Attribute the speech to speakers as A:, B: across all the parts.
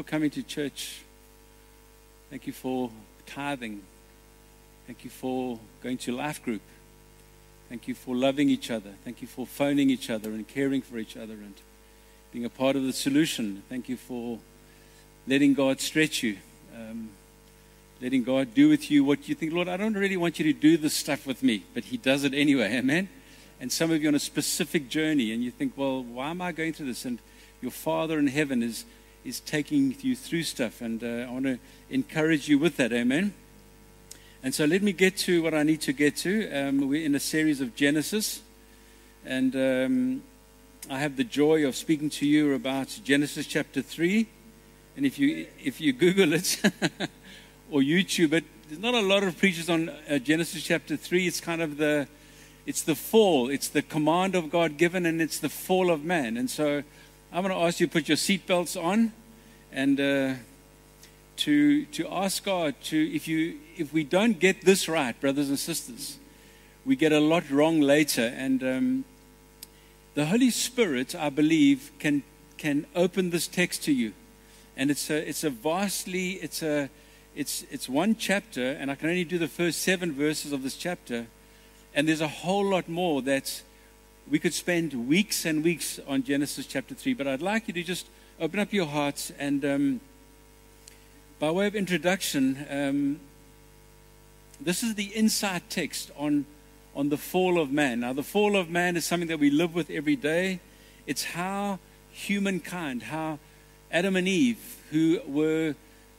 A: for coming to church. Thank you for tithing. Thank you for going to life group. Thank you for loving each other. Thank you for phoning each other and caring for each other and being a part of the solution. Thank you for letting God stretch you, um, letting God do with you what you think, Lord, I don't really want you to do this stuff with me, but He does it anyway. Amen. And some of you on a specific journey, and you think, well, why am I going through this? And your Father in heaven is is taking you through stuff, and uh, I want to encourage you with that. Amen. And so let me get to what I need to get to. Um, we're in a series of Genesis, and um, I have the joy of speaking to you about Genesis chapter three. And if you if you Google it or YouTube it, there's not a lot of preachers on uh, Genesis chapter three. It's kind of the it's the fall, it's the command of God given, and it's the fall of man. And so I'm going to ask you to put your seatbelts on and uh, to, to ask God to, if, you, if we don't get this right, brothers and sisters, we get a lot wrong later. And um, the Holy Spirit, I believe, can, can open this text to you. And it's a, it's a vastly, it's, a, it's, it's one chapter, and I can only do the first seven verses of this chapter. And there's a whole lot more that's we could spend weeks and weeks on Genesis chapter 3, but I'd like you to just open up your hearts and, um, by way of introduction, um, this is the inside text on, on the fall of man. Now, the fall of man is something that we live with every day. It's how humankind, how Adam and Eve, who were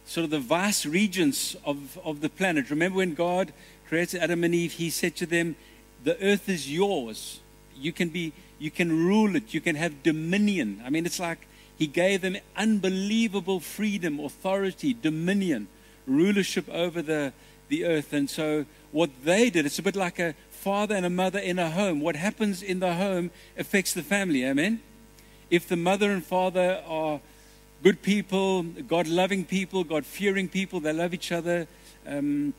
A: sort of the vice regents of, of the planet. Remember when God created Adam and Eve, He said to them, The earth is yours you can be you can rule it you can have dominion i mean it's like he gave them unbelievable freedom authority dominion rulership over the the earth. And so what they did it's a bit like a father and a mother in a home. What happens in the home affects the family. Amen? If the mother and father are good people god loving people god fearing people they love each other um,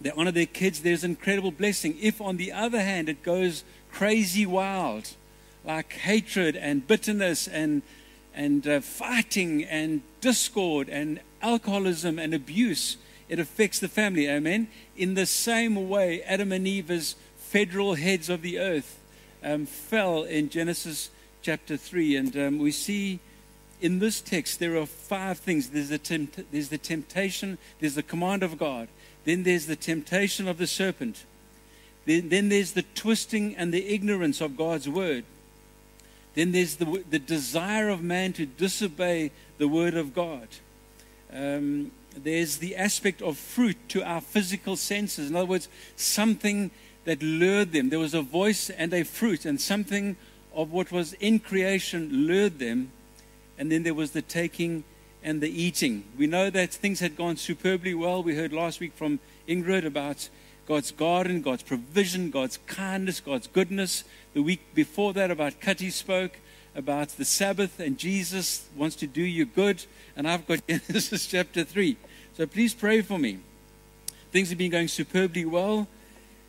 A: they honor their kids there's incredible blessing. If on the other hand it goes crazy wild, like hatred and bitterness and, and uh, fighting and discord and alcoholism and abuse, it affects the family. Amen. In the same way, Adam and Eve, as federal heads of the earth, um, fell in Genesis chapter 3. And um, we see in this text there are five things there's the, tempt- there's the temptation, there's the command of God, then there's the temptation of the serpent. Then, then there's the twisting and the ignorance of God's word. Then there's the, the desire of man to disobey the word of God. Um, there's the aspect of fruit to our physical senses. In other words, something that lured them. There was a voice and a fruit, and something of what was in creation lured them. And then there was the taking and the eating. We know that things had gone superbly well. We heard last week from Ingrid about God's garden, God's provision, God's kindness, God's goodness. The week before that, about Cutty spoke about the Sabbath, and Jesus wants to do you good. And I've got Genesis chapter 3. So please pray for me. Things have been going superbly well.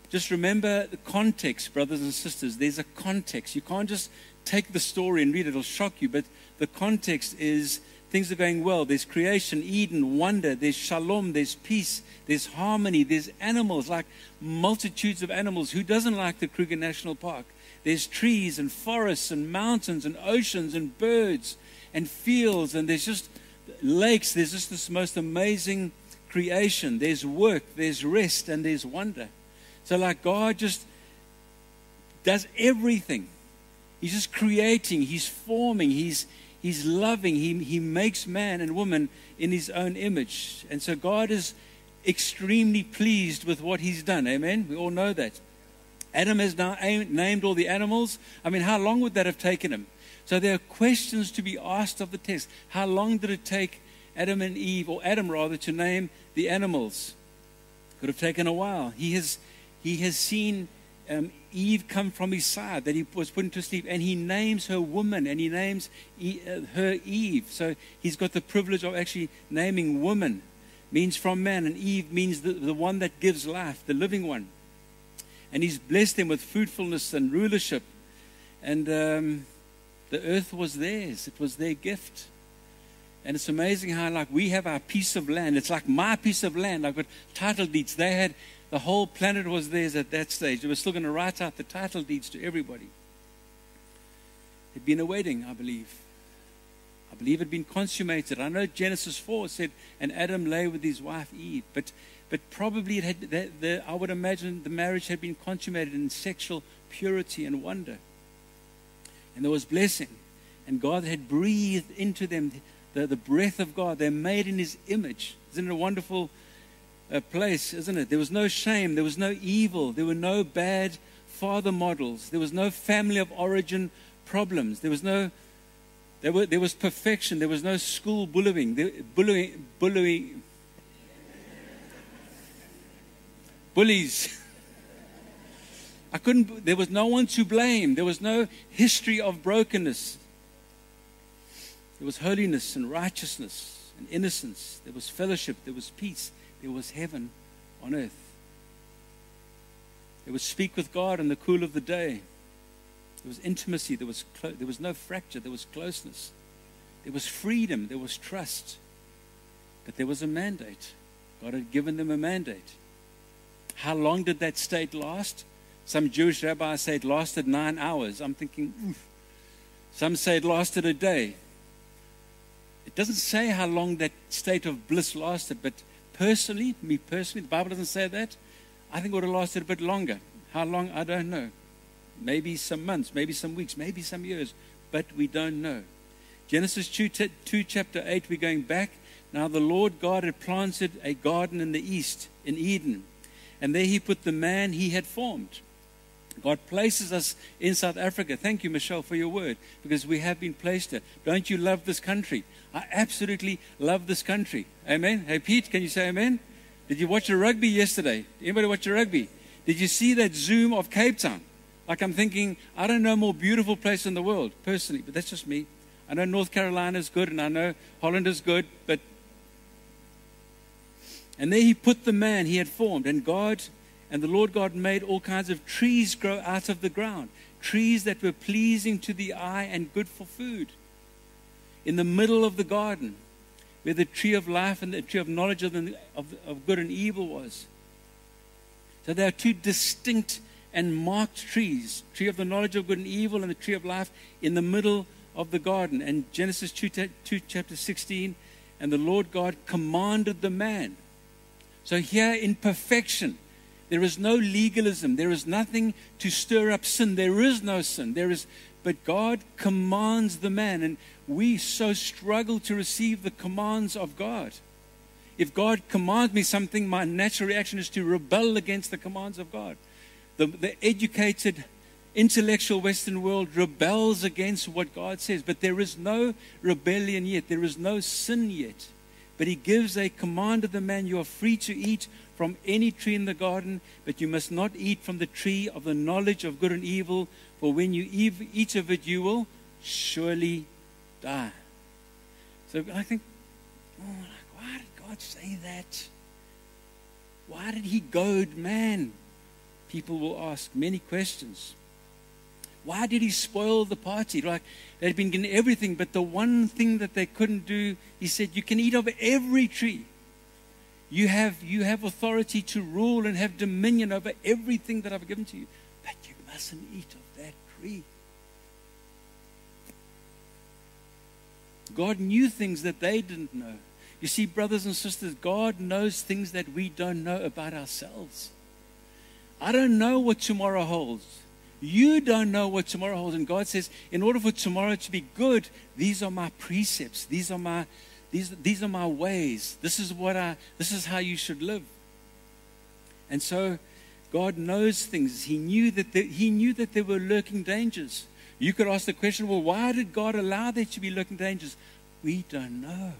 A: Just remember the context, brothers and sisters. There's a context. You can't just take the story and read it, it'll shock you. But the context is things are going well. There's creation, Eden, wonder, there's shalom, there's peace, there's harmony, there's animals, like multitudes of animals. Who doesn't like the Kruger National Park? There's trees and forests and mountains and oceans and birds and fields, and there's just lakes. There's just this most amazing creation. There's work, there's rest, and there's wonder. So, like, God just does everything. He's just creating, He's forming, He's He's loving. He, he makes man and woman in his own image. And so God is extremely pleased with what he's done. Amen? We all know that. Adam has now named all the animals. I mean, how long would that have taken him? So there are questions to be asked of the text. How long did it take Adam and Eve, or Adam rather, to name the animals? Could have taken a while. He has, he has seen um, Eve come from his side, that he was put into sleep, and he names her woman, and he names uh, her Eve. So he's got the privilege of actually naming woman, means from man, and Eve means the, the one that gives life, the living one. And he's blessed them with fruitfulness and rulership. And um, the earth was theirs, it was their gift. And it's amazing how, like, we have our piece of land. It's like my piece of land. I've got title deeds. They had, the whole planet was theirs at that stage. They were still going to write out the title deeds to everybody. It'd been a wedding, I believe. I believe it had been consummated. I know Genesis 4 said, and Adam lay with his wife Eve. But, but probably it had, the, the, I would imagine the marriage had been consummated in sexual purity and wonder. And there was blessing. And God had breathed into them the, the breath of God. They're made in His image. Isn't it a wonderful uh, place, isn't it? There was no shame, there was no evil, there were no bad father models, there was no family of origin problems, there was no. There, were, there was perfection. There was no school bullying. Bullying, bullying, bullies. I couldn't. There was no one to blame. There was no history of brokenness. There was holiness and righteousness and innocence. There was fellowship. There was peace. There was heaven on earth. They was speak with God in the cool of the day. There was intimacy. There was, clo- there was no fracture. There was closeness. There was freedom. There was trust. But there was a mandate. God had given them a mandate. How long did that state last? Some Jewish rabbis say it lasted nine hours. I'm thinking, oof. Some say it lasted a day. It doesn't say how long that state of bliss lasted, but personally, me personally, the Bible doesn't say that. I think it would have lasted a bit longer. How long, I don't know. Maybe some months, maybe some weeks, maybe some years, but we don't know. Genesis 2, 2 chapter 8, we're going back. Now the Lord God had planted a garden in the east, in Eden, and there he put the man he had formed. God places us in South Africa. Thank you, Michelle, for your word, because we have been placed there. Don't you love this country? I absolutely love this country. Amen. Hey, Pete, can you say amen? Did you watch the rugby yesterday? Anybody watch the rugby? Did you see that zoom of Cape Town? Like I'm thinking, I don't know a more beautiful place in the world, personally, but that's just me. I know North Carolina is good and I know Holland is good, but. And there he put the man he had formed, and God and the Lord God made all kinds of trees grow out of the ground, trees that were pleasing to the eye and good for food. In the middle of the garden, where the tree of life and the tree of knowledge of, the, of, of good and evil was. So there are two distinct and marked trees tree of the knowledge of good and evil and the tree of life in the middle of the garden. And Genesis 2, 2 chapter 16, and the Lord God commanded the man. So here in perfection, there is no legalism. There is nothing to stir up sin. There is no sin. There is, but God commands the man, and we so struggle to receive the commands of God. If God commands me something, my natural reaction is to rebel against the commands of God. The, the educated, intellectual Western world rebels against what God says, but there is no rebellion yet. There is no sin yet. But He gives a command to the man you are free to eat from any tree in the garden, but you must not eat from the tree of the knowledge of good and evil, for when you eat of it, you will surely die. So I think, oh, why did God say that? Why did He goad man? People will ask many questions. Why did He spoil the party? Like they'd been given everything, but the one thing that they couldn't do, He said, You can eat of every tree you have, you have authority to rule and have dominion over everything that I've given to you. But you mustn't eat of that tree. God knew things that they didn't know. You see, brothers and sisters, God knows things that we don't know about ourselves. I don't know what tomorrow holds. You don't know what tomorrow holds. And God says, in order for tomorrow to be good, these are my precepts. These are my these, these are my ways. This is what I this is how you should live. And so God knows things. He knew that there, he knew that there were lurking dangers. You could ask the question, well, why did God allow there to be lurking dangers? We don't know.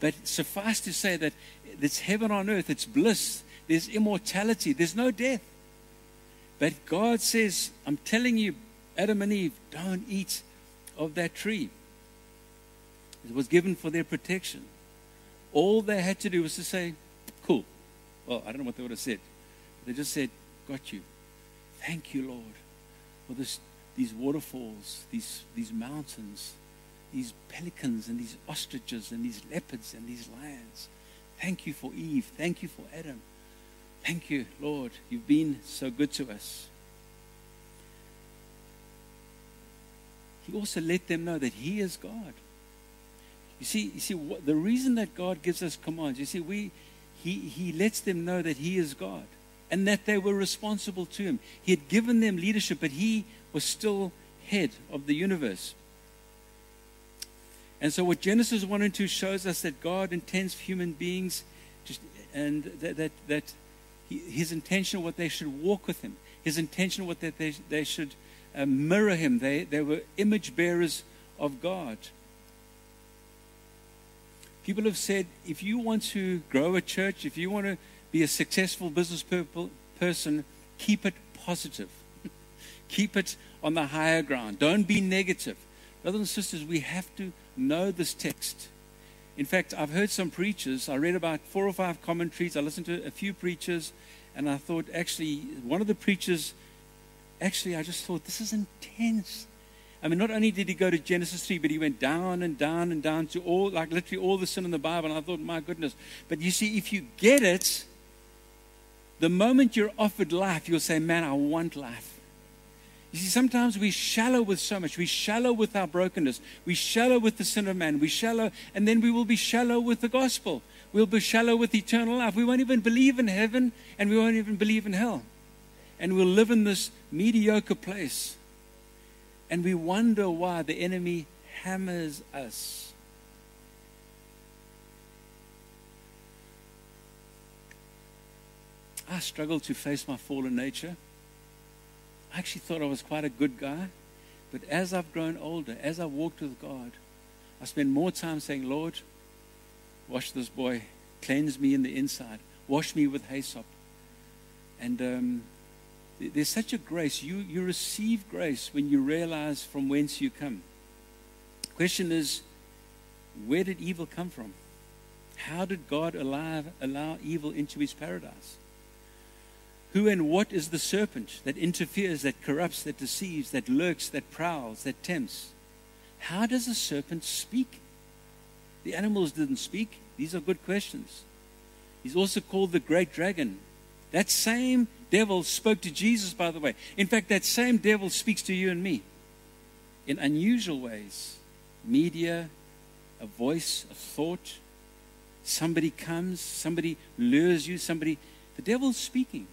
A: But suffice to say that it's heaven on earth, it's bliss, there's immortality, there's no death. But God says, I'm telling you, Adam and Eve, don't eat of that tree. It was given for their protection. All they had to do was to say, Cool. Well, I don't know what they would have said. They just said, Got you. Thank you, Lord, for this, these waterfalls, these, these mountains, these pelicans and these ostriches and these leopards and these lions. Thank you for Eve. Thank you for Adam. Thank you, Lord. You've been so good to us. He also let them know that He is God. You see, you see what, the reason that God gives us commands, you see, we, he, he lets them know that He is God and that they were responsible to Him. He had given them leadership, but He was still head of the universe. And so, what Genesis 1 and 2 shows us that God intends for human beings, and that, that, that he, His intention, what they should walk with Him, His intention, what that they, they should uh, mirror Him. They, they were image bearers of God. People have said if you want to grow a church, if you want to be a successful business person, keep it positive. keep it on the higher ground. Don't be negative. Brothers and sisters, we have to know this text. In fact, I've heard some preachers, I read about four or five commentaries, I listened to a few preachers, and I thought, actually, one of the preachers, actually, I just thought, this is intense. I mean, not only did he go to Genesis 3, but he went down and down and down to all, like literally all the sin in the Bible. And I thought, my goodness. But you see, if you get it, the moment you're offered life, you'll say, man, I want life. You see, sometimes we shallow with so much. We shallow with our brokenness. We shallow with the sin of man. We shallow, and then we will be shallow with the gospel. We'll be shallow with eternal life. We won't even believe in heaven, and we won't even believe in hell. And we'll live in this mediocre place. And we wonder why the enemy hammers us. I struggle to face my fallen nature. I actually thought I was quite a good guy. But as I've grown older, as I walked with God, I spend more time saying, Lord, wash this boy, cleanse me in the inside, wash me with hyssop. And um, there's such a grace. You, you receive grace when you realize from whence you come. Question is, where did evil come from? How did God allow, allow evil into his paradise? Who and what is the serpent that interferes, that corrupts, that deceives, that lurks, that prowls, that tempts? How does a serpent speak? The animals didn't speak. These are good questions. He's also called the great dragon. That same devil spoke to Jesus, by the way. In fact, that same devil speaks to you and me in unusual ways media, a voice, a thought. Somebody comes, somebody lures you, somebody. The devil's speaking.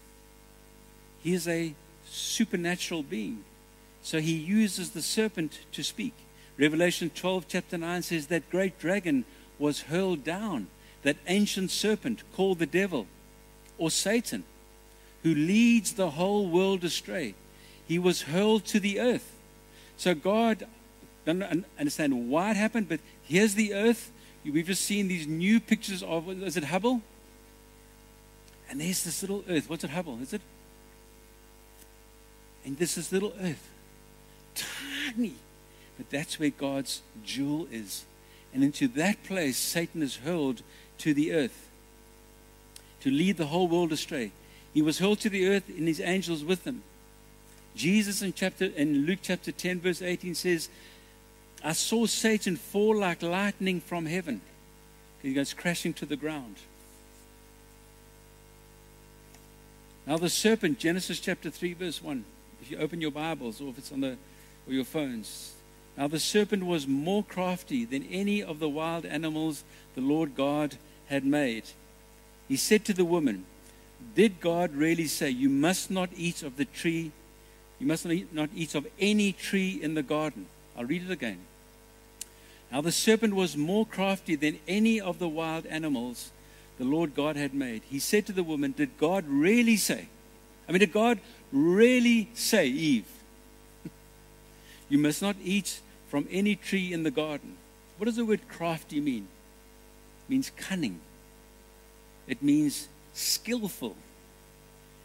A: He is a supernatural being. So he uses the serpent to speak. Revelation 12, chapter 9 says that great dragon was hurled down, that ancient serpent called the devil or Satan, who leads the whole world astray. He was hurled to the earth. So God, don't understand why it happened, but here's the earth. We've just seen these new pictures of, is it Hubble? And there's this little earth. What's it, Hubble? Is it? And this is little earth. Tiny. But that's where God's jewel is. And into that place, Satan is hurled to the earth to lead the whole world astray. He was hurled to the earth and his angels with him. Jesus in chapter in Luke chapter 10, verse 18 says, I saw Satan fall like lightning from heaven. He goes crashing to the ground. Now the serpent, Genesis chapter 3, verse 1 if you open your Bibles or if it's on the or your phones. Now the serpent was more crafty than any of the wild animals the Lord God had made. He said to the woman, Did God really say, You must not eat of the tree, you must not eat of any tree in the garden? I'll read it again. Now the serpent was more crafty than any of the wild animals the Lord God had made. He said to the woman, Did God really say? I mean, did God really say, Eve, you must not eat from any tree in the garden? What does the word crafty mean? It means cunning. It means skillful.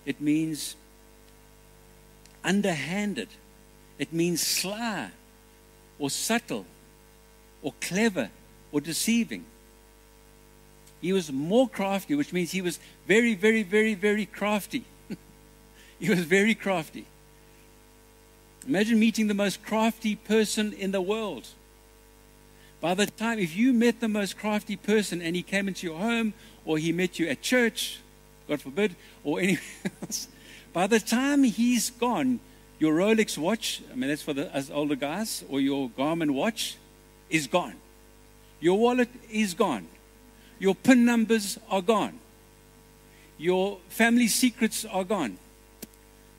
A: It means underhanded. It means sly or subtle or clever or deceiving. He was more crafty, which means he was very, very, very, very crafty. He was very crafty. Imagine meeting the most crafty person in the world. By the time, if you met the most crafty person and he came into your home or he met you at church, God forbid, or anywhere else, by the time he's gone, your Rolex watch, I mean, that's for the, us older guys, or your Garmin watch is gone. Your wallet is gone. Your PIN numbers are gone. Your family secrets are gone.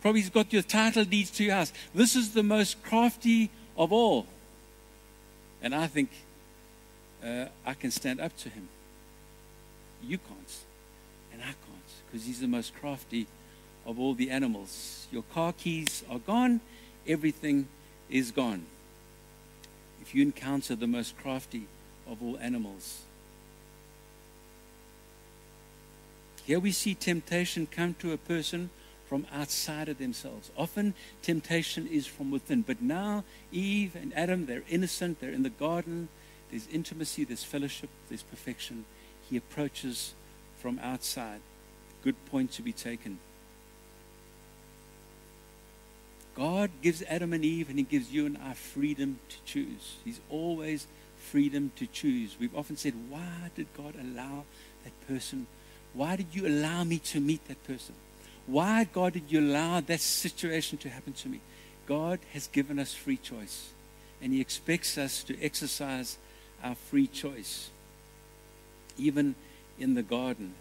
A: Probably he's got your title deeds to your house. This is the most crafty of all. And I think uh, I can stand up to him. You can't. And I can't because he's the most crafty of all the animals. Your car keys are gone, everything is gone. If you encounter the most crafty of all animals, here we see temptation come to a person from outside of themselves. Often temptation is from within, but now Eve and Adam, they're innocent, they're in the garden, there's intimacy, there's fellowship, there's perfection. He approaches from outside. Good point to be taken. God gives Adam and Eve, and He gives you and I freedom to choose. He's always freedom to choose. We've often said, Why did God allow that person? Why did you allow me to meet that person? Why, God, did you allow that situation to happen to me? God has given us free choice, and He expects us to exercise our free choice, even in the garden.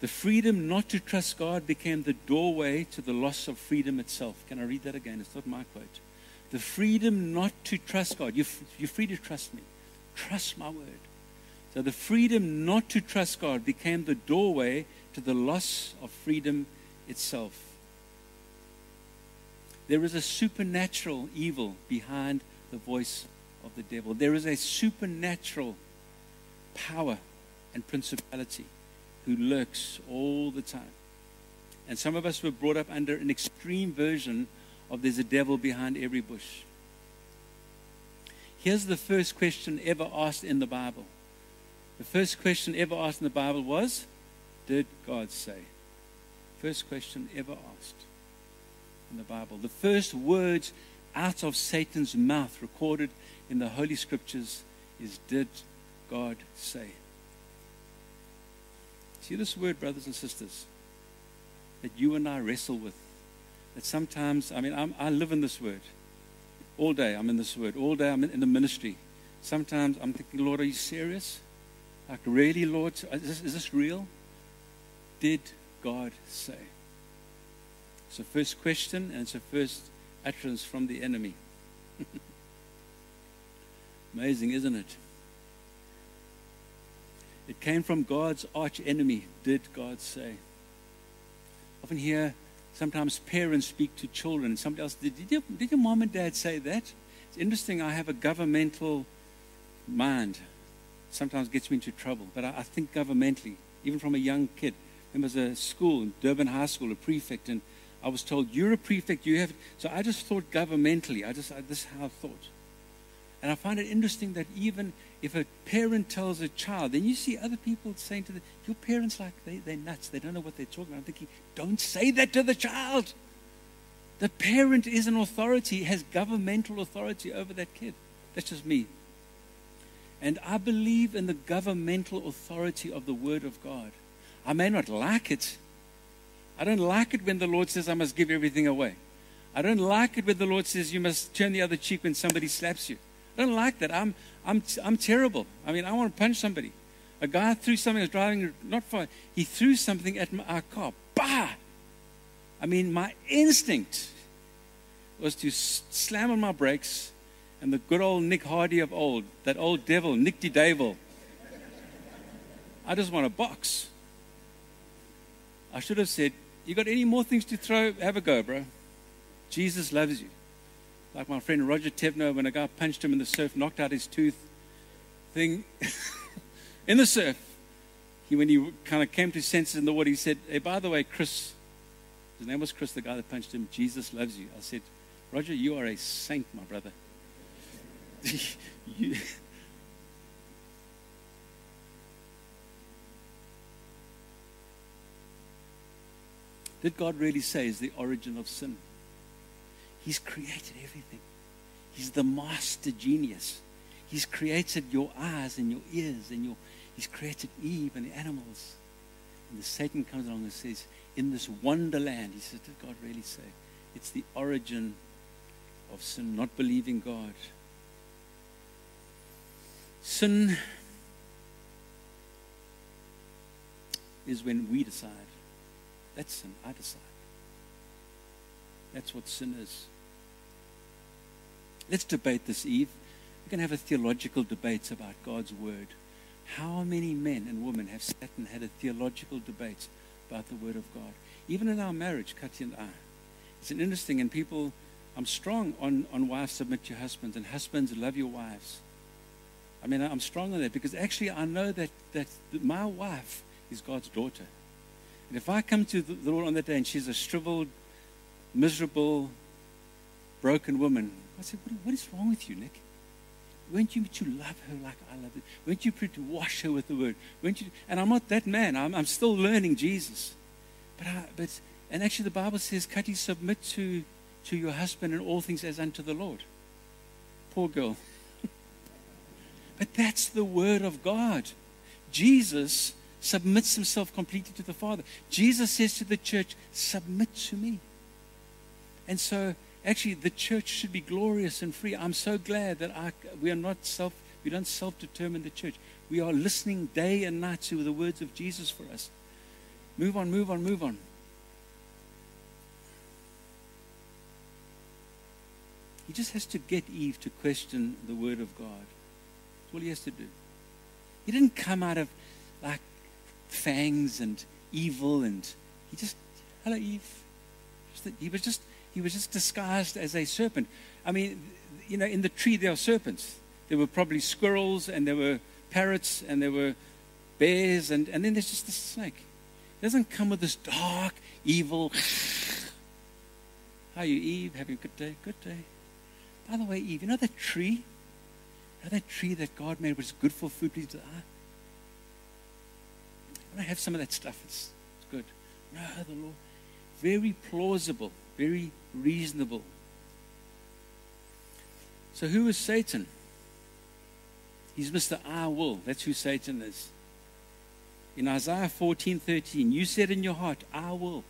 A: The freedom not to trust God became the doorway to the loss of freedom itself. Can I read that again? It's not my quote. The freedom not to trust God. You're, you're free to trust me. Trust my word. So the freedom not to trust God became the doorway to the loss of freedom itself. There is a supernatural evil behind the voice of the devil. There is a supernatural power and principality who lurks all the time. And some of us were brought up under an extreme version of there's a devil behind every bush. Here's the first question ever asked in the Bible. The first question ever asked in the Bible was, Did God say? First question ever asked in the Bible. The first words out of Satan's mouth recorded in the Holy Scriptures is, Did God say? See this word, brothers and sisters, that you and I wrestle with. That sometimes, I mean, I'm, i live in this word. All day I'm in this word. All day I'm in, in the ministry. Sometimes I'm thinking, Lord, are you serious? Like, really, Lord? Is this, is this real? Did God say? It's the first question, and it's the first utterance from the enemy. Amazing, isn't it? It came from God's arch enemy, did God say? Often hear sometimes parents speak to children. And somebody else, did, did, your, did your mom and dad say that? It's interesting, I have a governmental mind. Sometimes gets me into trouble, but I, I think governmentally, even from a young kid. There was a school, Durban High School, a prefect, and I was told, You're a prefect, you have. So I just thought governmentally. I just, I, this is how I thought. And I find it interesting that even if a parent tells a child, then you see other people saying to them, Your parents, like, they, they're nuts. They don't know what they're talking about. I'm thinking, Don't say that to the child. The parent is an authority, has governmental authority over that kid. That's just me. And I believe in the governmental authority of the Word of God. I may not like it. I don't like it when the Lord says I must give everything away. I don't like it when the Lord says you must turn the other cheek when somebody slaps you. I don't like that. I'm, I'm, I'm terrible. I mean, I want to punch somebody. A guy threw something, I was driving not far. He threw something at my, our car. Bah! I mean, my instinct was to slam on my brakes and the good old Nick Hardy of old, that old devil, Nick de Devil. I just want a box. I should have said, You got any more things to throw? Have a go, bro. Jesus loves you like my friend Roger Tevno, when a guy punched him in the surf, knocked out his tooth thing in the surf. He, when he kind of came to senses in the water, he said, Hey, by the way, Chris, his name was Chris, the guy that punched him, Jesus loves you. I said, Roger, you are a saint, my brother. you, Did God really say is the origin of sin? He's created everything. He's the master genius. He's created your eyes and your ears and your, He's created Eve and the animals. And the Satan comes along and says, in this wonderland, he says, did God really say? It's the origin of sin, not believing God. Sin is when we decide. That's sin. I decide. That's what sin is. Let's debate this, Eve. We're going to have a theological debate about God's word. How many men and women have sat and had a theological debate about the word of God? Even in our marriage, Katya and I. It's an interesting, and people, I'm strong on, on wives submit to your husbands, and husbands love your wives. I mean, I'm strong on that because actually I know that, that my wife is God's daughter. And if I come to the Lord on that day and she's a shriveled, miserable, broken woman, I said, what, what is wrong with you, Nick? Weren't you to love her like I love her? Weren't you to wash her with the word? Weren't you? And I'm not that man. I'm, I'm still learning Jesus. But, I, but and actually the Bible says, Kati, submit to, to your husband in all things as unto the Lord. Poor girl. but that's the word of God. Jesus submits himself completely to the Father. Jesus says to the church, Submit to me. And so, actually, the church should be glorious and free. I'm so glad that I, we are not self, we don't self determine the church. We are listening day and night to the words of Jesus for us. Move on, move on, move on. He just has to get Eve to question the word of God. That's all he has to do. He didn't come out of like fangs and evil and he just hello Eve. He was just he was just disguised as a serpent. I mean, you know, in the tree there are serpents. There were probably squirrels and there were parrots and there were bears and, and then there's just the snake. It doesn't come with this dark, evil. How are you, Eve? Having a good day? Good day. By the way, Eve, you know that tree? You know that tree that God made was good for food? Please, ah, I have some of that stuff. It's, it's good. No, the Lord. Very plausible, very reasonable. So, who is Satan? He's Mr. I will. That's who Satan is. In Isaiah 14 13, you said in your heart, I will.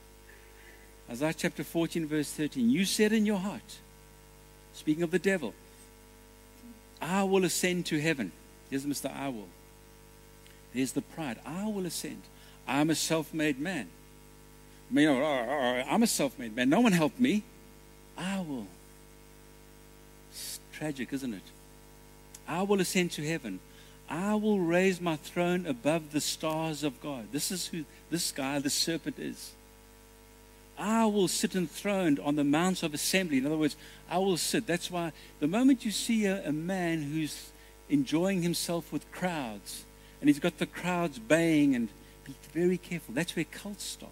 A: Isaiah chapter 14, verse 13, you said in your heart, speaking of the devil, I will ascend to heaven. Here's Mr. I will. There's the pride. I will ascend. I'm a self made man. You know, I'm a self made man. No one helped me. I will. It's tragic, isn't it? I will ascend to heaven. I will raise my throne above the stars of God. This is who this guy, the serpent, is. I will sit enthroned on the mounts of assembly. In other words, I will sit. That's why the moment you see a, a man who's enjoying himself with crowds, and he's got the crowds baying and be very careful. That's where cults start.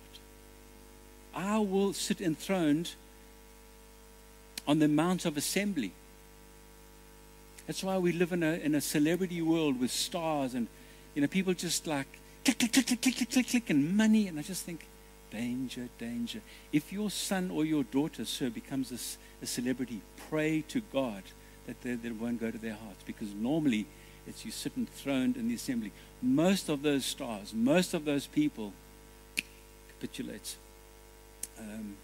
A: I will sit enthroned on the Mount of Assembly. That's why we live in a, in a celebrity world with stars and, you know, people just like click, click, click, click, click, click, click, click, and money. And I just think, danger, danger. If your son or your daughter, sir, becomes a, a celebrity, pray to God that they, they won't go to their hearts because normally it's you sit enthroned in the assembly. Most of those stars, most of those people capitulate. Um,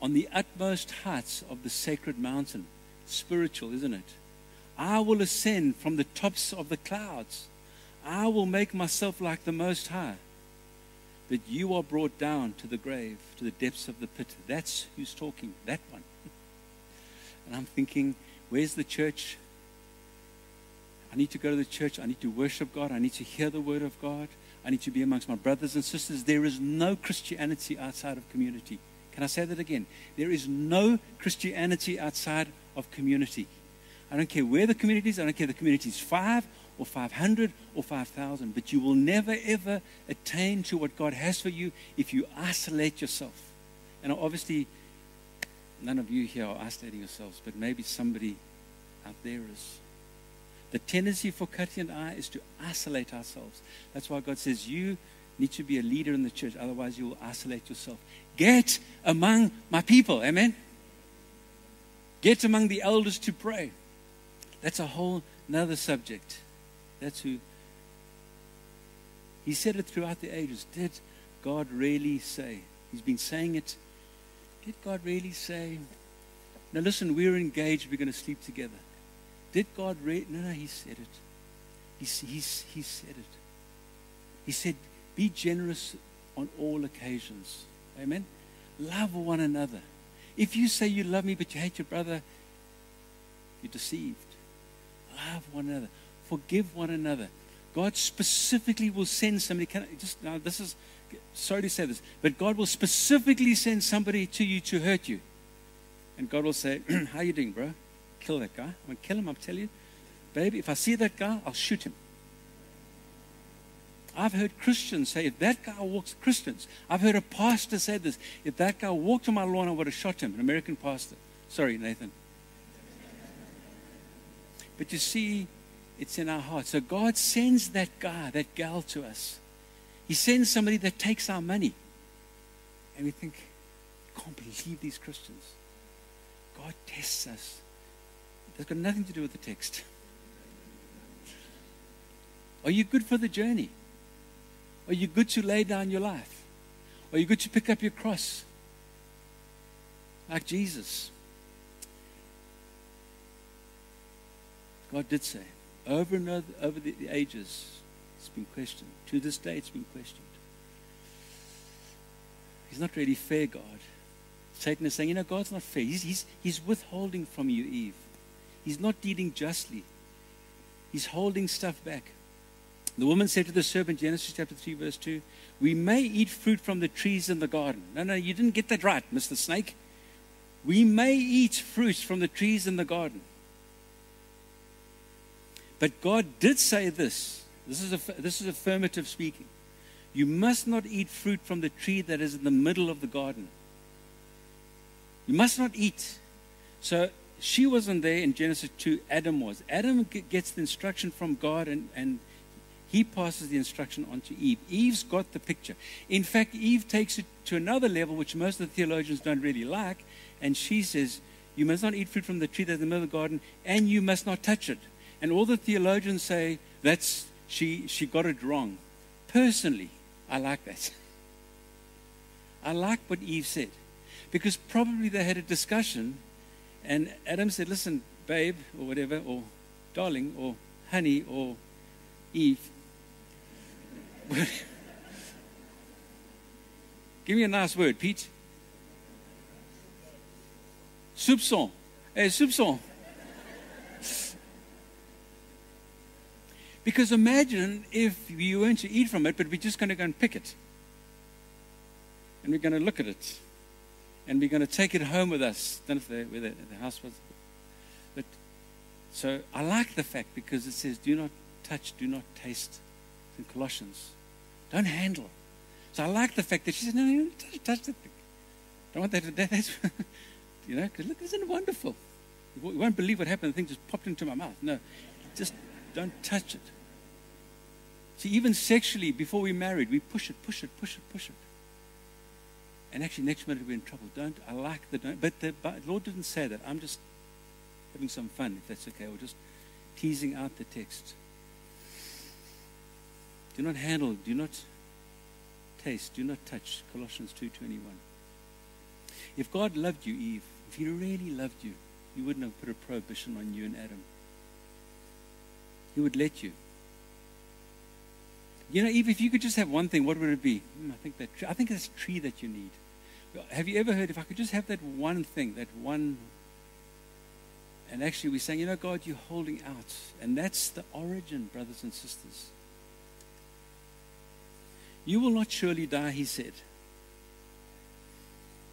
A: on the utmost heights of the sacred mountain, spiritual, isn't it? I will ascend from the tops of the clouds. I will make myself like the Most High. But you are brought down to the grave, to the depths of the pit. That's who's talking, that one. and I'm thinking, where's the church? I need to go to the church. I need to worship God. I need to hear the word of God. I need to be amongst my brothers and sisters. There is no Christianity outside of community. Can I say that again? There is no Christianity outside of community. I don't care where the community is. I don't care if the community is five or 500 or 5,000. But you will never, ever attain to what God has for you if you isolate yourself. And obviously, none of you here are isolating yourselves, but maybe somebody out there is. The tendency for Kati and I is to isolate ourselves. That's why God says, You need to be a leader in the church, otherwise, you will isolate yourself. Get among my people. Amen. Get among the elders to pray. That's a whole another subject. That's who. He said it throughout the ages. Did God really say? He's been saying it. Did God really say? Now listen, we're engaged. We're going to sleep together. Did God really? No, no, He said it. He, he, he said it. He said, be generous on all occasions. Amen. Love one another. If you say you love me but you hate your brother, you're deceived. Love one another. Forgive one another. God specifically will send somebody. Can I just now? This is sorry to say this, but God will specifically send somebody to you to hurt you, and God will say, "How you doing, bro? Kill that guy. I'm gonna kill him. I'm telling you, baby. If I see that guy, I'll shoot him." I've heard Christians say, if that guy walks, Christians, I've heard a pastor say this, if that guy walked on my lawn, I would have shot him, an American pastor. Sorry, Nathan. But you see, it's in our hearts. So God sends that guy, that gal to us. He sends somebody that takes our money. And we think, I can't believe these Christians. God tests us. That's got nothing to do with the text. Are you good for the journey? Are you good to lay down your life? Are you good to pick up your cross? Like Jesus. God did say, over and over, over the, the ages, it's been questioned. To this day, it's been questioned. He's not really fair, God. Satan is saying, you know, God's not fair. He's, he's, he's withholding from you, Eve. He's not dealing justly. He's holding stuff back. The woman said to the serpent, Genesis chapter 3, verse 2, We may eat fruit from the trees in the garden. No, no, you didn't get that right, Mr. Snake. We may eat fruit from the trees in the garden. But God did say this. This is, a, this is affirmative speaking. You must not eat fruit from the tree that is in the middle of the garden. You must not eat. So she wasn't there in Genesis 2, Adam was. Adam gets the instruction from God and, and he passes the instruction on to Eve. Eve's got the picture. In fact, Eve takes it to another level, which most of the theologians don't really like, and she says, You must not eat fruit from the tree that's in the middle of the garden, and you must not touch it. And all the theologians say that's she she got it wrong. Personally, I like that. I like what Eve said. Because probably they had a discussion and Adam said, Listen, babe, or whatever, or darling, or honey, or Eve, Give me a nice word, Pete. Soupçon. Hey, soupçon. Because imagine if you weren't to eat from it, but we're just going to go and pick it. And we're going to look at it. And we're going to take it home with us. I don't know if where the, the house was. But so I like the fact because it says, do not touch, do not taste. in Colossians. Don't handle. So I like the fact that she said, no, no, touch, touch that thing. Don't want that to That's, you know, because look, isn't it wonderful? You won't believe what happened. The thing just popped into my mouth. No, just don't touch it. See, even sexually, before we married, we push it, push it, push it, push it. And actually, next minute we're in trouble. Don't. I like the don't. But the but Lord didn't say that. I'm just having some fun, if that's okay. We're just teasing out the text. Do not handle, do not taste, do not touch. Colossians 2.21. If God loved you, Eve, if he really loved you, he wouldn't have put a prohibition on you and Adam. He would let you. You know, Eve, if you could just have one thing, what would it be? Hmm, I think that I think it's a tree that you need. Have you ever heard if I could just have that one thing, that one and actually we're saying, you know, God, you're holding out. And that's the origin, brothers and sisters. You will not surely die, he said.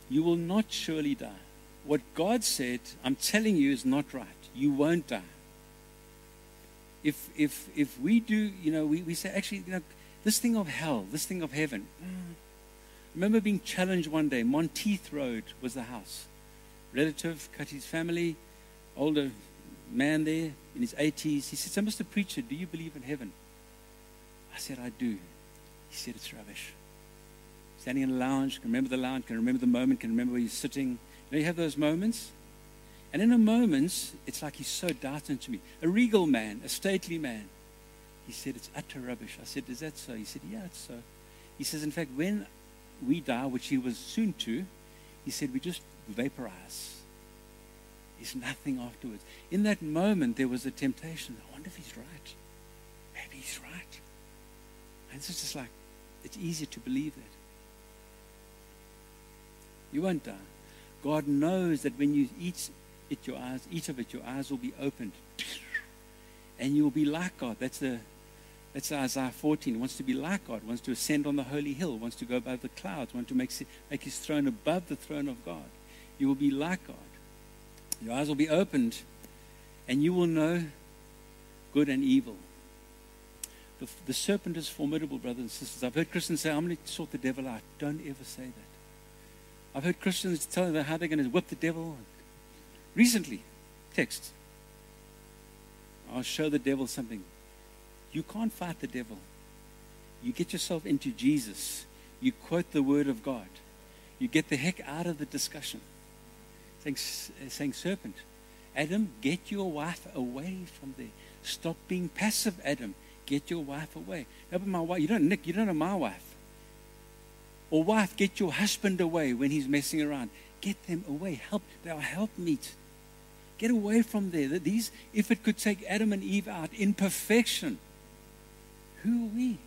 A: You will not surely die. What God said, I'm telling you, is not right. You won't die. If, if, if we do, you know, we, we say, actually, you know, this thing of hell, this thing of heaven. Mm. remember being challenged one day. Monteith Road was the house. Relative, cut his family, older man there in his 80s. He said, So, Mr. Preacher, do you believe in heaven? I said, I do. He said, It's rubbish. Standing in a lounge, can remember the lounge, can remember the moment, can remember where you're sitting. You know, you have those moments. And in a moment, it's like he's so doubting to me. A regal man, a stately man. He said, It's utter rubbish. I said, Is that so? He said, Yeah, it's so. He says, In fact, when we die, which he was soon to, he said, We just vaporize. There's nothing afterwards. In that moment, there was a temptation. I wonder if he's right. Maybe he's right. And it's just like, it's easier to believe that. You won't die. God knows that when you eat it, your eyes, eat of it, your eyes will be opened. And you will be like God. That's the that's Isaiah 14. He wants to be like God, wants to ascend on the holy hill, wants to go above the clouds, wants to make, make his throne above the throne of God. You will be like God. Your eyes will be opened, and you will know good and evil. The, the serpent is formidable, brothers and sisters. I've heard Christians say, I'm going to sort the devil out. Don't ever say that. I've heard Christians tell them how they're going to whip the devil. Recently, text. I'll show the devil something. You can't fight the devil. You get yourself into Jesus. You quote the word of God. You get the heck out of the discussion. Saying, uh, saying serpent, Adam, get your wife away from there. Stop being passive, Adam. Get your wife away. No, but my wife, you don't, Nick, you don't know my wife. Or wife, get your husband away when he's messing around. Get them away. Help. They are helpmeet. Get away from there. That These, if it could take Adam and Eve out in perfection, who are we?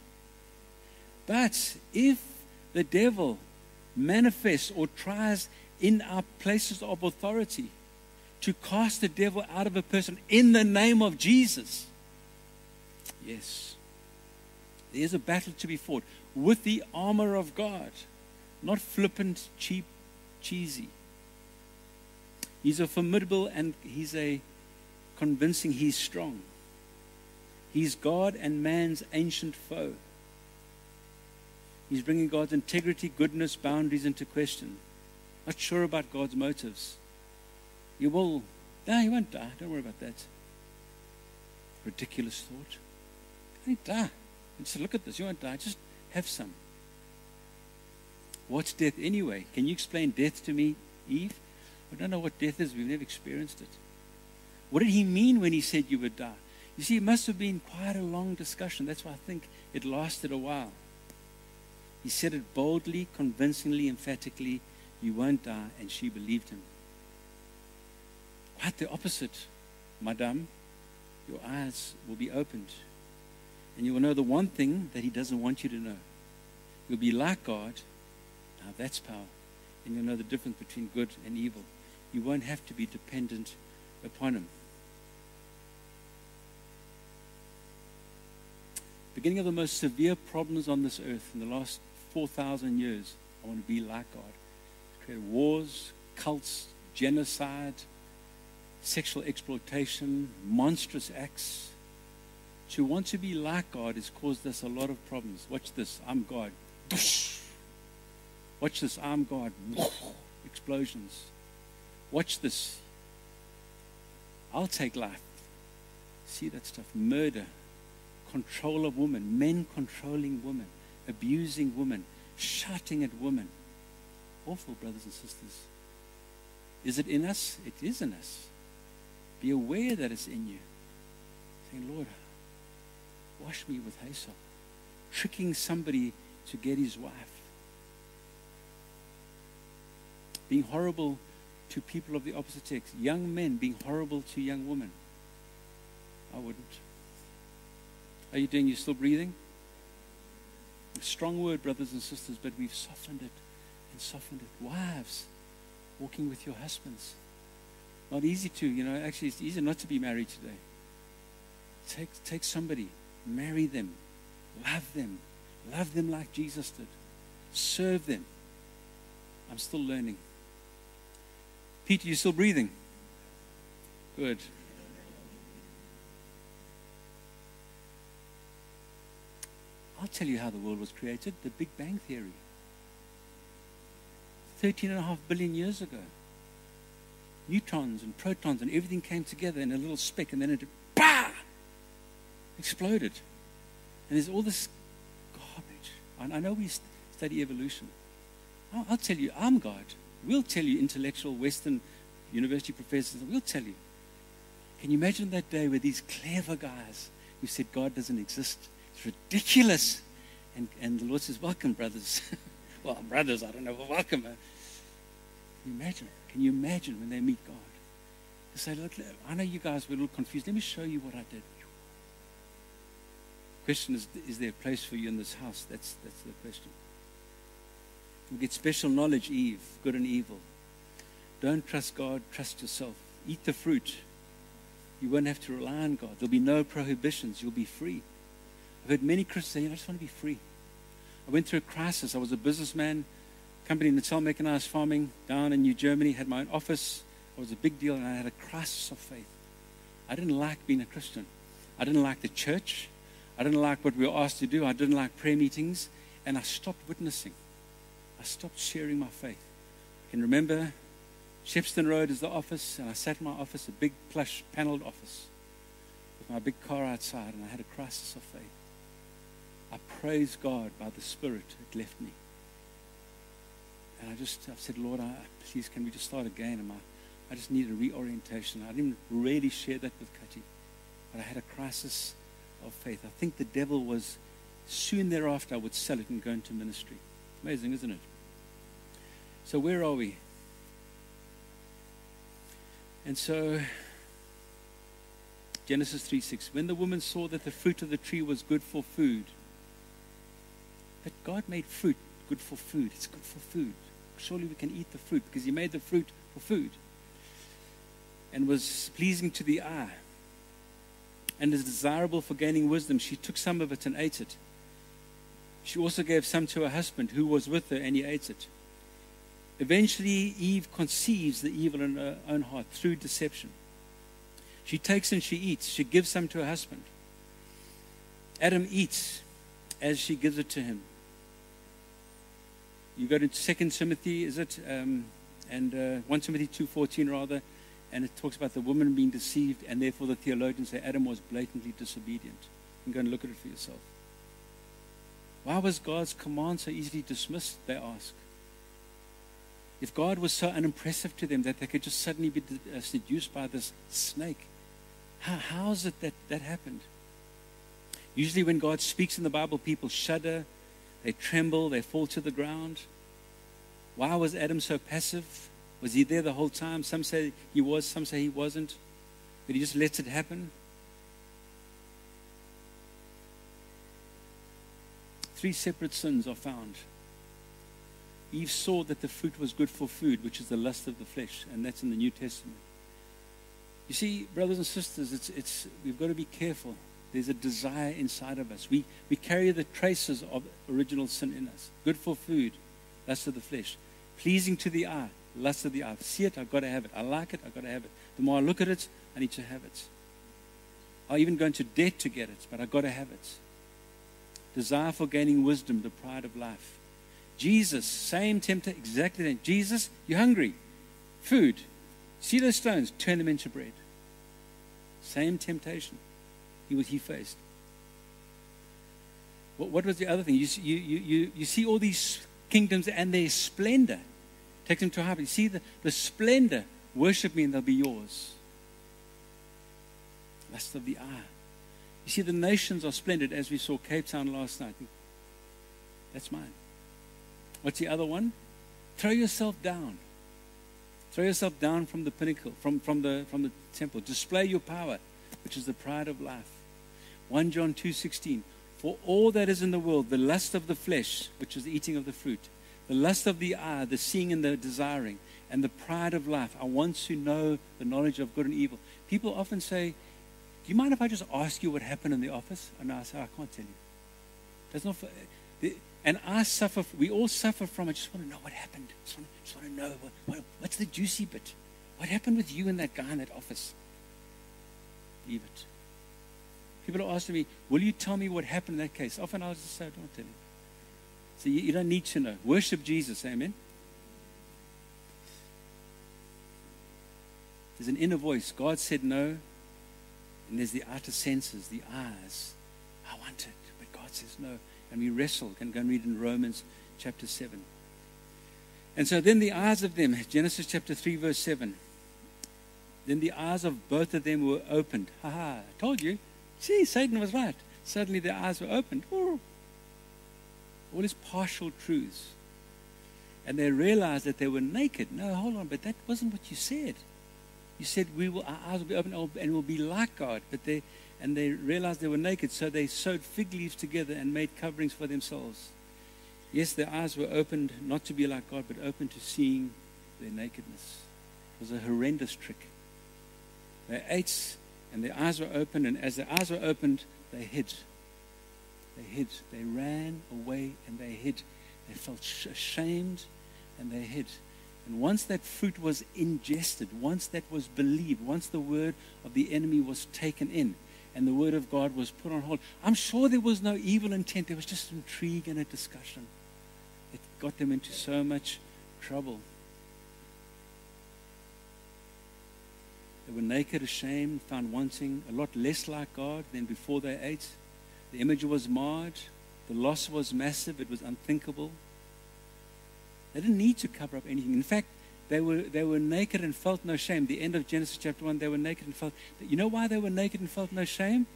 A: But if the devil manifests or tries in our places of authority to cast the devil out of a person in the name of Jesus, yes, there's a battle to be fought with the armor of God, not flippant, cheap, cheesy. He's a formidable and he's a convincing, he's strong. He's God and man's ancient foe. He's bringing God's integrity, goodness, boundaries into question. Not sure about God's motives. You will, no, you won't die. Don't worry about that. Ridiculous thought. You won't die. Just look at this. You won't die. Just have some. What's death anyway? Can you explain death to me, Eve? I don't know what death is. We've never experienced it. What did he mean when he said you would die? You see, it must have been quite a long discussion. That's why I think it lasted a while. He said it boldly, convincingly, emphatically You won't die, and she believed him. Quite the opposite, Madame. Your eyes will be opened and you will know the one thing that He doesn't want you to know. You'll be like God. Now that's power. And you'll know the difference between good and evil. You won't have to be dependent upon Him. Beginning of the most severe problems on this earth in the last 4,000 years, I want to be like God. Create wars, cults, genocide, sexual exploitation, monstrous acts to want to be like God has caused us a lot of problems. Watch this. I'm God. Watch this. I'm God. Explosions. Watch this. I'll take life. See that stuff. Murder. Control of women. Men controlling women. Abusing women. Shouting at women. Awful, brothers and sisters. Is it in us? It is in us. Be aware that it's in you. Saying, Lord, wash me with hyssop, tricking somebody to get his wife, being horrible to people of the opposite sex, young men being horrible to young women. I wouldn't. Are you doing? You still breathing? A strong word, brothers and sisters, but we've softened it and softened it. Wives, walking with your husbands. Not easy to, you know, actually, it's easier not to be married today. Take, take somebody Marry them. Love them. Love them like Jesus did. Serve them. I'm still learning. Peter, you're still breathing? Good. I'll tell you how the world was created the Big Bang Theory. 13 and a half billion years ago. Neutrons and protons and everything came together in a little speck and then it bah, exploded. And there's all this garbage. I know we study evolution. I'll tell you, I'm God. We'll tell you intellectual Western university professors, we'll tell you. Can you imagine that day where these clever guys who said God doesn't exist, it's ridiculous. And, and the Lord says, Welcome, brothers. well, brothers, I don't know, but welcome. Can you imagine? Can you imagine when they meet God? They say, Look, I know you guys were a little confused. Let me show you what I did. Question is, is there a place for you in this house? That's, that's the question. You get special knowledge, Eve, good and evil. Don't trust God, trust yourself. Eat the fruit. You won't have to rely on God. There'll be no prohibitions. You'll be free. I've heard many Christians say, I just want to be free. I went through a crisis. I was a businessman, company in the cell mechanized farming down in New Germany, had my own office. I was a big deal, and I had a crisis of faith. I didn't like being a Christian. I didn't like the church. I didn't like what we were asked to do. I didn't like prayer meetings. And I stopped witnessing. I stopped sharing my faith. I can remember Shepstone Road is the office, and I sat in my office, a big plush paneled office, with my big car outside, and I had a crisis of faith. I praised God by the Spirit, it left me. And I just I said, Lord, I, please, can we just start again? And my, I just need a reorientation. I didn't really share that with Kati, but I had a crisis of faith. I think the devil was soon thereafter I would sell it and go into ministry. Amazing, isn't it? So, where are we? And so, Genesis 3 6. When the woman saw that the fruit of the tree was good for food, that God made fruit good for food. It's good for food. Surely we can eat the fruit because He made the fruit for food and was pleasing to the eye and is desirable for gaining wisdom. She took some of it and ate it. She also gave some to her husband who was with her, and he ate it. Eventually, Eve conceives the evil in her own heart through deception. She takes and she eats. She gives some to her husband. Adam eats as she gives it to him. You go to Second Timothy, is it? Um, and uh, 1 Timothy 2.14 rather, and it talks about the woman being deceived, and therefore the theologians say Adam was blatantly disobedient. You can go and look at it for yourself. Why was God's command so easily dismissed, they ask? If God was so unimpressive to them that they could just suddenly be uh, seduced by this snake, how, how is it that that happened? Usually, when God speaks in the Bible, people shudder, they tremble, they fall to the ground. Why was Adam so passive? Was he there the whole time? Some say he was, some say he wasn't. But he just lets it happen. Three separate sins are found. Eve saw that the fruit was good for food, which is the lust of the flesh, and that's in the New Testament. You see, brothers and sisters, it's, it's, we've got to be careful. There's a desire inside of us. We, we carry the traces of original sin in us. Good for food, lust of the flesh. Pleasing to the eye, lust of the eye. See it, I've got to have it. I like it, I've got to have it. The more I look at it, I need to have it. I'll even go into debt to get it, but I've got to have it. Desire for gaining wisdom, the pride of life. Jesus, same tempter, exactly that. Jesus, you're hungry. Food. See those stones? Turn them into bread. Same temptation he, was, he faced. What, what was the other thing? You, you, you, you see all these kingdoms and their splendor. Take them to heart. You see the, the splendor. Worship me and they'll be yours. Lust of the eye. You see, the nations are splendid, as we saw Cape Town last night. That's mine. What's the other one? Throw yourself down. Throw yourself down from the pinnacle, from, from, the, from the temple. Display your power, which is the pride of life. 1 John 2.16 For all that is in the world, the lust of the flesh, which is the eating of the fruit, the lust of the eye, the seeing and the desiring, and the pride of life. I want to know the knowledge of good and evil. People often say, you mind if I just ask you what happened in the office? And I say, I can't tell you. That's not for, and I suffer, we all suffer from, I just want to know what happened. I just want to, just want to know what, what, what's the juicy bit? What happened with you and that guy in that office? Leave it. People are asking me, Will you tell me what happened in that case? Often I'll just say, I don't tell you. So you, you don't need to know. Worship Jesus, amen? There's an inner voice. God said no. And there's the outer senses, the eyes. I want it. But God says no. And we wrestle. Can go and read in Romans chapter 7. And so then the eyes of them, Genesis chapter 3, verse 7. Then the eyes of both of them were opened. Ha ha, I told you. See, Satan was right. Suddenly their eyes were opened. Ooh. All his partial truths. And they realized that they were naked. No, hold on, but that wasn't what you said. You said we will, our eyes will be open and we'll be like God. But they, and they realized they were naked, so they sewed fig leaves together and made coverings for themselves. Yes, their eyes were opened not to be like God, but open to seeing their nakedness. It was a horrendous trick. They ate and their eyes were opened, and as their eyes were opened, they hid. They hid. They ran away and they hid. They felt ashamed and they hid. And once that fruit was ingested, once that was believed, once the word of the enemy was taken in, and the word of God was put on hold, I'm sure there was no evil intent. There was just intrigue and a discussion. It got them into so much trouble. They were naked, ashamed, found wanting, a lot less like God than before they ate. The image was marred. The loss was massive. It was unthinkable. They didn't need to cover up anything. In fact, they were, they were naked and felt no shame. The end of Genesis chapter 1, they were naked and felt. You know why they were naked and felt no shame?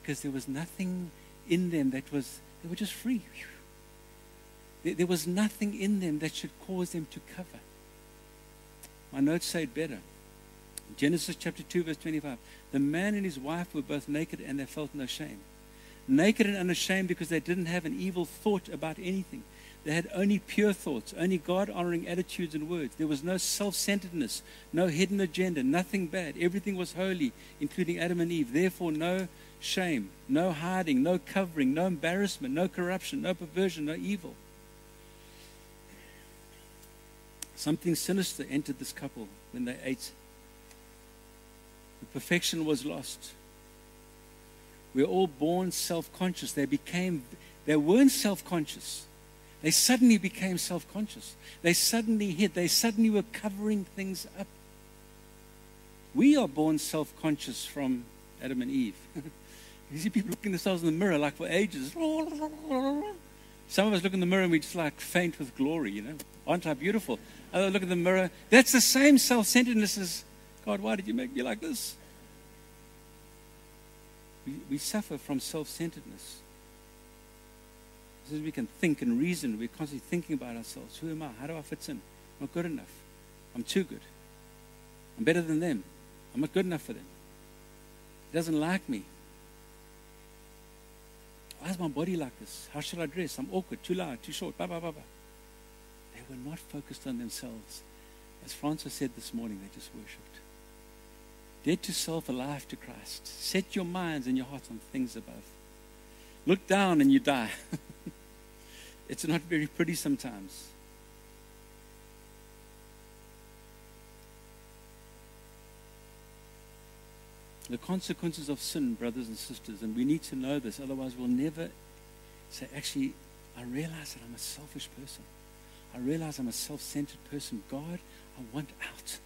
A: Because there was nothing in them that was, they were just free. There, was nothing in them that should cause them to cover. My notes say it better. Genesis chapter 2, verse 25. The man and his wife were both naked and they felt no shame. Naked and unashamed because they didn't have an evil thought about anything. They had only pure thoughts, only God honoring attitudes and words. There was no self centeredness, no hidden agenda, nothing bad. Everything was holy, including Adam and Eve. Therefore, no shame, no hiding, no covering, no embarrassment, no corruption, no perversion, no evil. Something sinister entered this couple when they ate the perfection was lost. We're all born self conscious. They became, they weren't self conscious. They suddenly became self conscious. They suddenly hid. They suddenly were covering things up. We are born self conscious from Adam and Eve. you see people looking themselves in the mirror like for ages. Some of us look in the mirror and we just like faint with glory, you know. Aren't I beautiful? Others look in the mirror. That's the same self centeredness as God, why did you make me like this? We, we suffer from self centeredness. As we can think and reason, we're constantly thinking about ourselves. Who am I? How do I fit in? I'm not good enough. I'm too good. I'm better than them. I'm not good enough for them. He doesn't like me. Why is my body like this? How should I dress? I'm awkward, too loud, too short, blah, blah, blah, blah. They were not focused on themselves. As Francis said this morning, they just worshipped. Dead to self, alive to Christ. Set your minds and your hearts on things above. Look down and you die. it's not very pretty sometimes. The consequences of sin, brothers and sisters, and we need to know this, otherwise, we'll never say, actually, I realize that I'm a selfish person. I realize I'm a self centered person. God, I want out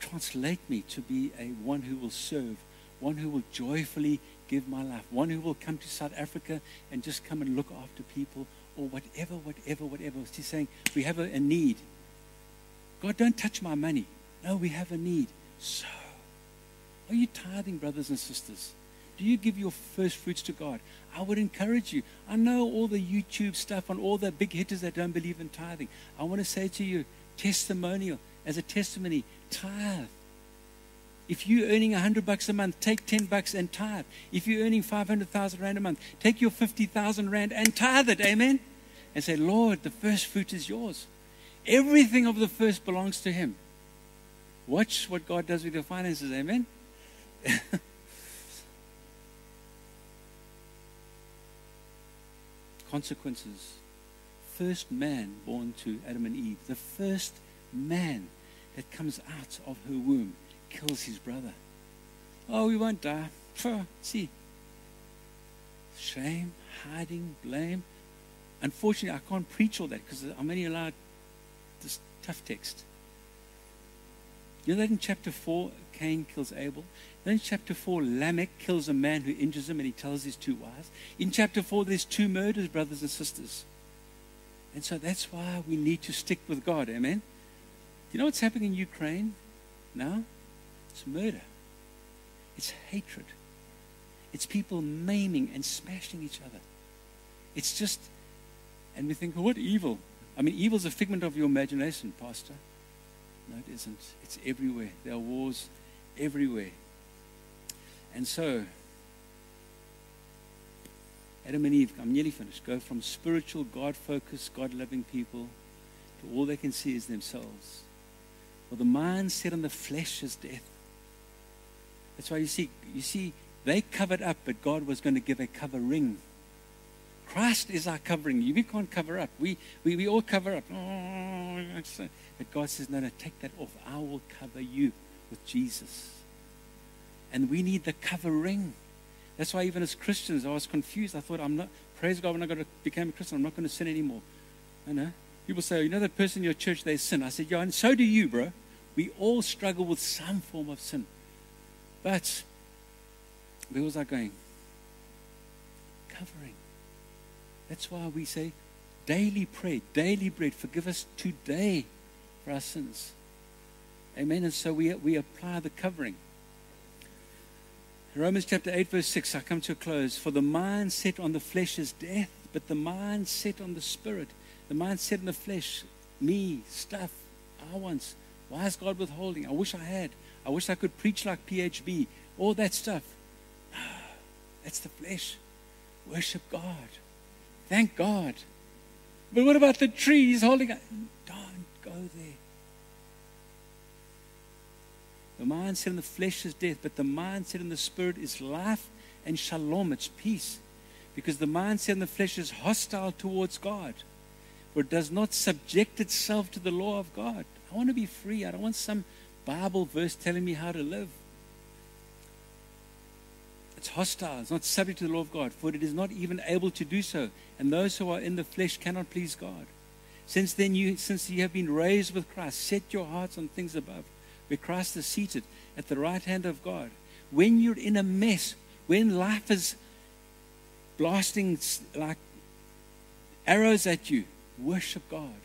A: translate me to be a one who will serve, one who will joyfully give my life, one who will come to South Africa and just come and look after people or whatever, whatever, whatever. He's saying we have a, a need. God, don't touch my money. No, we have a need. So, are you tithing, brothers and sisters? Do you give your first fruits to God? I would encourage you. I know all the YouTube stuff on all the big hitters that don't believe in tithing. I want to say to you, testimonial, as a testimony, tithe. If you're earning 100 bucks a month, take 10 bucks and tithe. If you're earning 500,000 rand a month, take your 50,000 rand and tithe it. Amen? And say, Lord, the first fruit is yours. Everything of the first belongs to Him. Watch what God does with your finances. Amen? Consequences. First man born to Adam and Eve. The first man that comes out of her womb kills his brother. Oh, we won't die. See. Shame, hiding, blame. Unfortunately, I can't preach all that because I'm only allowed this tough text. You know that in chapter 4, Cain kills Abel? Then in chapter 4, Lamech kills a man who injures him and he tells his two wives. In chapter 4, there's two murders, brothers and sisters. And so that's why we need to stick with God. Amen? Do you know what's happening in Ukraine now? It's murder. It's hatred. It's people maiming and smashing each other. It's just, and we think, what evil? I mean, evil is a figment of your imagination, Pastor. No, it isn't. It's everywhere. There are wars everywhere. And so, Adam and Eve, I'm nearly finished, go from spiritual, God focused, God loving people to all they can see is themselves. Well, the mind set on the flesh is death. That's why you see, you see, they covered up, but God was going to give a covering. Christ is our covering. We can't cover up. We, we, we all cover up. Oh, but God says, no, no, take that off. I will cover you with Jesus. And we need the covering. That's why even as Christians, I was confused. I thought, I'm not, praise God, when I got to become a Christian, I'm not going to sin anymore. I know. People say, oh, you know that person in your church, they sin. I said, yeah, and so do you, bro. We all struggle with some form of sin. But where was I going? Covering. That's why we say daily pray, daily bread. Forgive us today for our sins. Amen. And so we, we apply the covering. Romans chapter 8, verse 6, I come to a close. For the mind set on the flesh is death, but the mind set on the spirit, the mind set on the flesh, me, stuff, I wants. Why is God withholding? I wish I had. I wish I could preach like PHB. All that stuff. No, That's the flesh. Worship God. Thank God. But what about the trees holding? Don't go there. The mindset in the flesh is death, but the mindset in the spirit is life and shalom. It's peace. Because the mindset in the flesh is hostile towards God, for it does not subject itself to the law of God. I want to be free. I don't want some Bible verse telling me how to live. It's hostile. It's not subject to the law of God, for it is not even able to do so. And those who are in the flesh cannot please God. Since then, you, since you have been raised with Christ, set your hearts on things above where Christ is seated at the right hand of God. When you're in a mess, when life is blasting like arrows at you, worship God.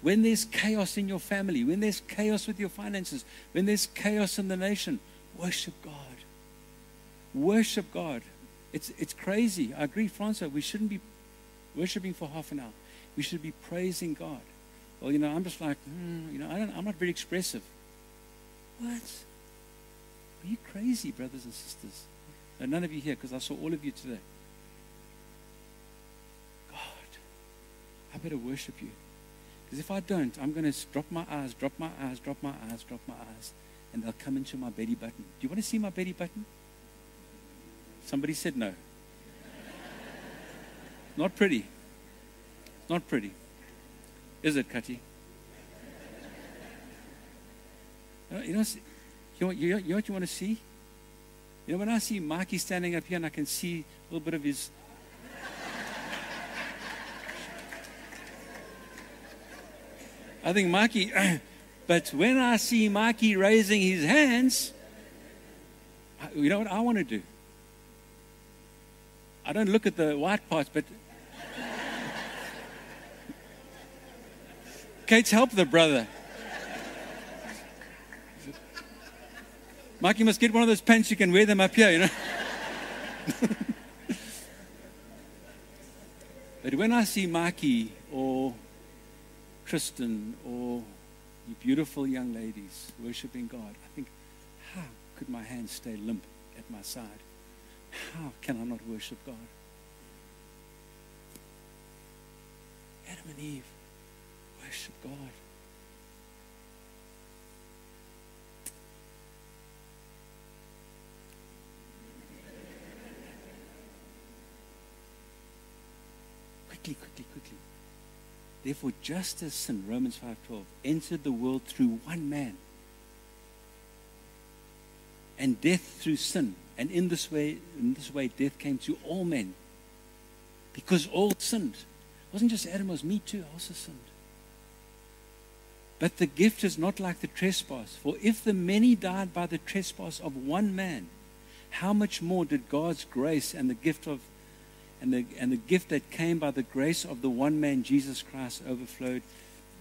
A: When there's chaos in your family, when there's chaos with your finances, when there's chaos in the nation, worship God. Worship God. It's, it's crazy. I agree, Francois. We shouldn't be worshiping for half an hour. We should be praising God. Well, you know, I'm just like, hmm, you know, I don't, I'm not very expressive. What? Are you crazy, brothers and sisters? None of you here, because I saw all of you today. God, I better worship you. Because if I don't, I'm going to drop my eyes, drop my eyes, drop my eyes, drop my eyes, and they'll come into my belly button. Do you want to see my belly button? Somebody said no. Not pretty. Not pretty. Is it, Kati? You know, you know, you know what you want to see? You know, when I see Marky standing up here and I can see a little bit of his. I think Marky, but when I see Marky raising his hands, you know what I want to do? I don't look at the white parts, but. Kate's help the brother. You must get one of those pants you can wear them up here, you know. but when I see Marky or Kristen or you beautiful young ladies worshiping God, I think, how could my hands stay limp at my side? How can I not worship God? Adam and Eve worship God. quickly, quickly, quickly. Therefore, just as sin, Romans 5.12, entered the world through one man, and death through sin, and in this way, in this way, death came to all men, because all sinned. It wasn't just Adam, it was me too, I also sinned. But the gift is not like the trespass. For if the many died by the trespass of one man, how much more did God's grace and the gift of and the, and the gift that came by the grace of the one man, Jesus Christ, overflowed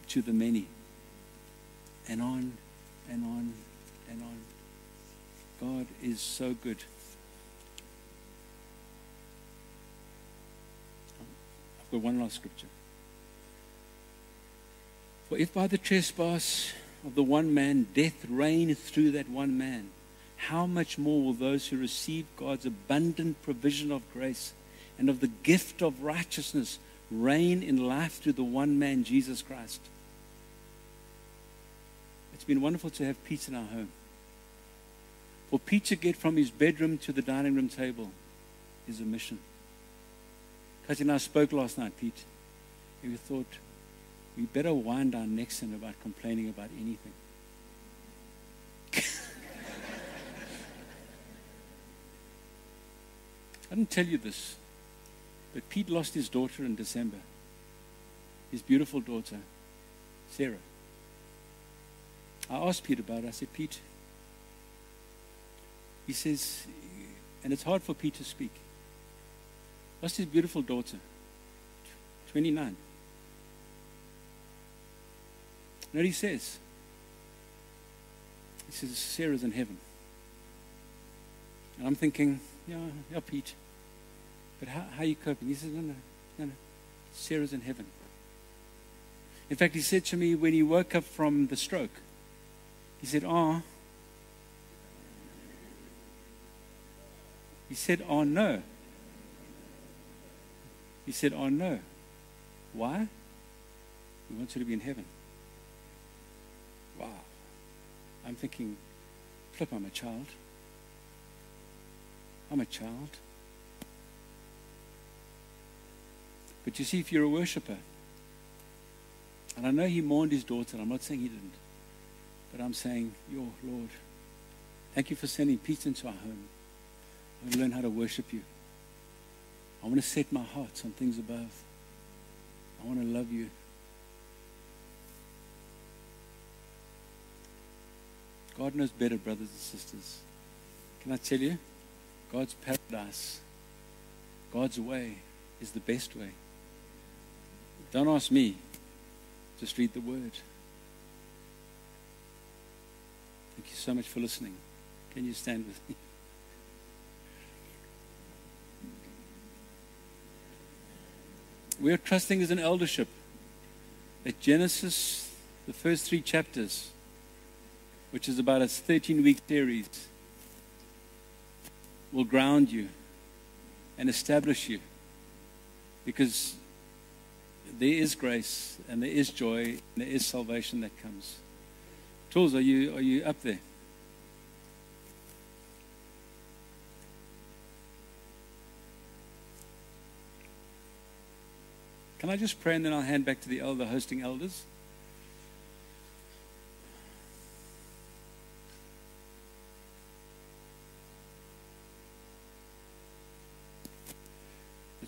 A: to the many. And on and on and on. God is so good. I've got one last scripture. For if by the trespass of the one man death reigned through that one man, how much more will those who receive God's abundant provision of grace and of the gift of righteousness reign in life through the one man, Jesus Christ? It's been wonderful to have peace in our home. For Pete to get from his bedroom to the dining room table is a mission. Because and I spoke last night, Pete, and we thought we better wind our necks in about complaining about anything. I didn't tell you this, but Pete lost his daughter in December. His beautiful daughter, Sarah. I asked Pete about it. I said, Pete, he says, and it's hard for Pete to speak. Lost his beautiful daughter, 29. You know he says? He says, Sarah's in heaven. And I'm thinking, yeah, yeah, Pete. But how, how are you coping? He says, no, no, no, no. Sarah's in heaven. In fact, he said to me when he woke up from the stroke, he said, oh, he said, oh, no. He said, oh, no. Why? He wants her to be in heaven. Wow. I'm thinking, flip, I'm a child. I'm a child. But you see, if you're a worshiper, and I know he mourned his daughter, I'm not saying he didn't, but I'm saying, Your Lord, thank you for sending peace into our home. I want to learn how to worship you. I want to set my heart on things above. I want to love you. God knows better, brothers and sisters. Can I tell you? God's paradise, God's way is the best way. Don't ask me, just read the word. Thank you so much for listening. Can you stand with me? We are trusting as an eldership that Genesis, the first three chapters, which is about a 13 week series, will ground you and establish you. Because there is grace and there is joy and there is salvation that comes. Tools, are you, are you up there? Can I just pray and then I'll hand back to the elder hosting elders?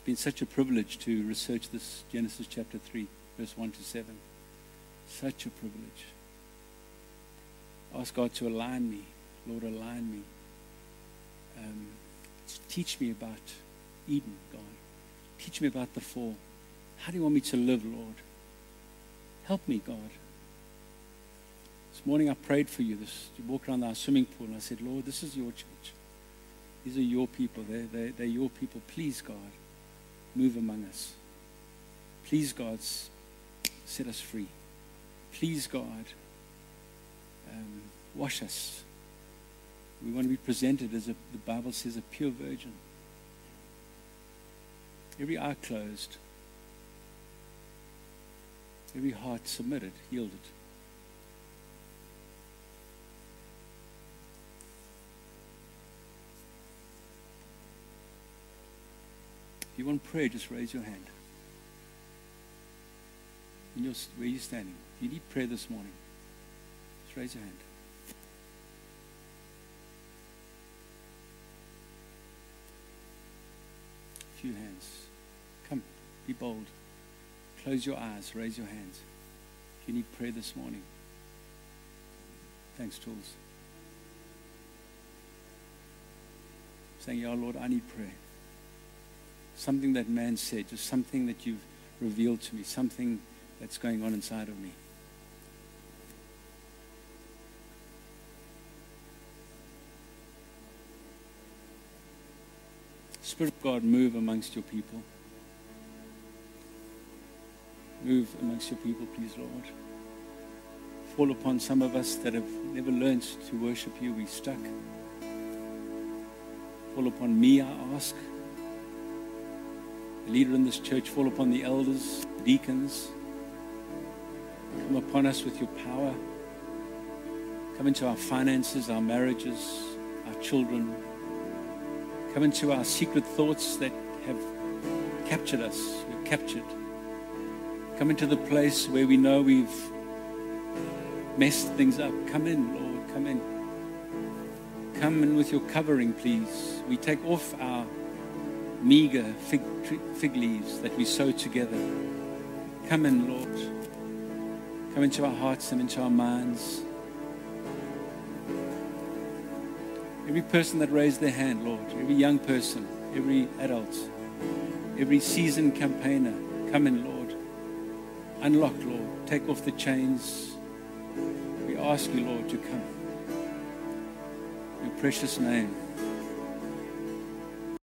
A: Been such a privilege to research this Genesis chapter 3, verse 1 to 7. Such a privilege. Ask God to align me. Lord, align me. Um, teach me about Eden, God. Teach me about the fall. How do you want me to live, Lord? Help me, God. This morning I prayed for you. This, you walked around our swimming pool and I said, Lord, this is your church. These are your people. They're, they're, they're your people. Please, God, move among us. Please, God, set us free. Please, God, um, wash us. We want to be presented as a, the Bible says, a pure virgin. Every eye closed every heart submitted, yielded. You want prayer, just raise your hand. Where you're standing. You need prayer this morning, just raise your hand. A few hands. Come, be bold. Close your eyes, raise your hands. If you need prayer this morning. Thanks, Tools. Saying, Yeah, Lord, I need prayer something that man said, just something that you've revealed to me, something that's going on inside of me. Spirit of God, move amongst your people. Move amongst your people, please, Lord. Fall upon some of us that have never learned to worship you. We're stuck. Fall upon me, I ask. Leader in this church, fall upon the elders, deacons. Come upon us with your power. Come into our finances, our marriages, our children. Come into our secret thoughts that have captured us. We're captured. Come into the place where we know we've messed things up. Come in, Lord. Come in. Come in with your covering, please. We take off our meager fig, fig leaves that we sew together. Come in, Lord. Come into our hearts and into our minds. Every person that raised their hand, Lord, every young person, every adult, every seasoned campaigner, come in, Lord. Unlock, Lord. Take off the chains. We ask you, Lord, to come. In your precious name.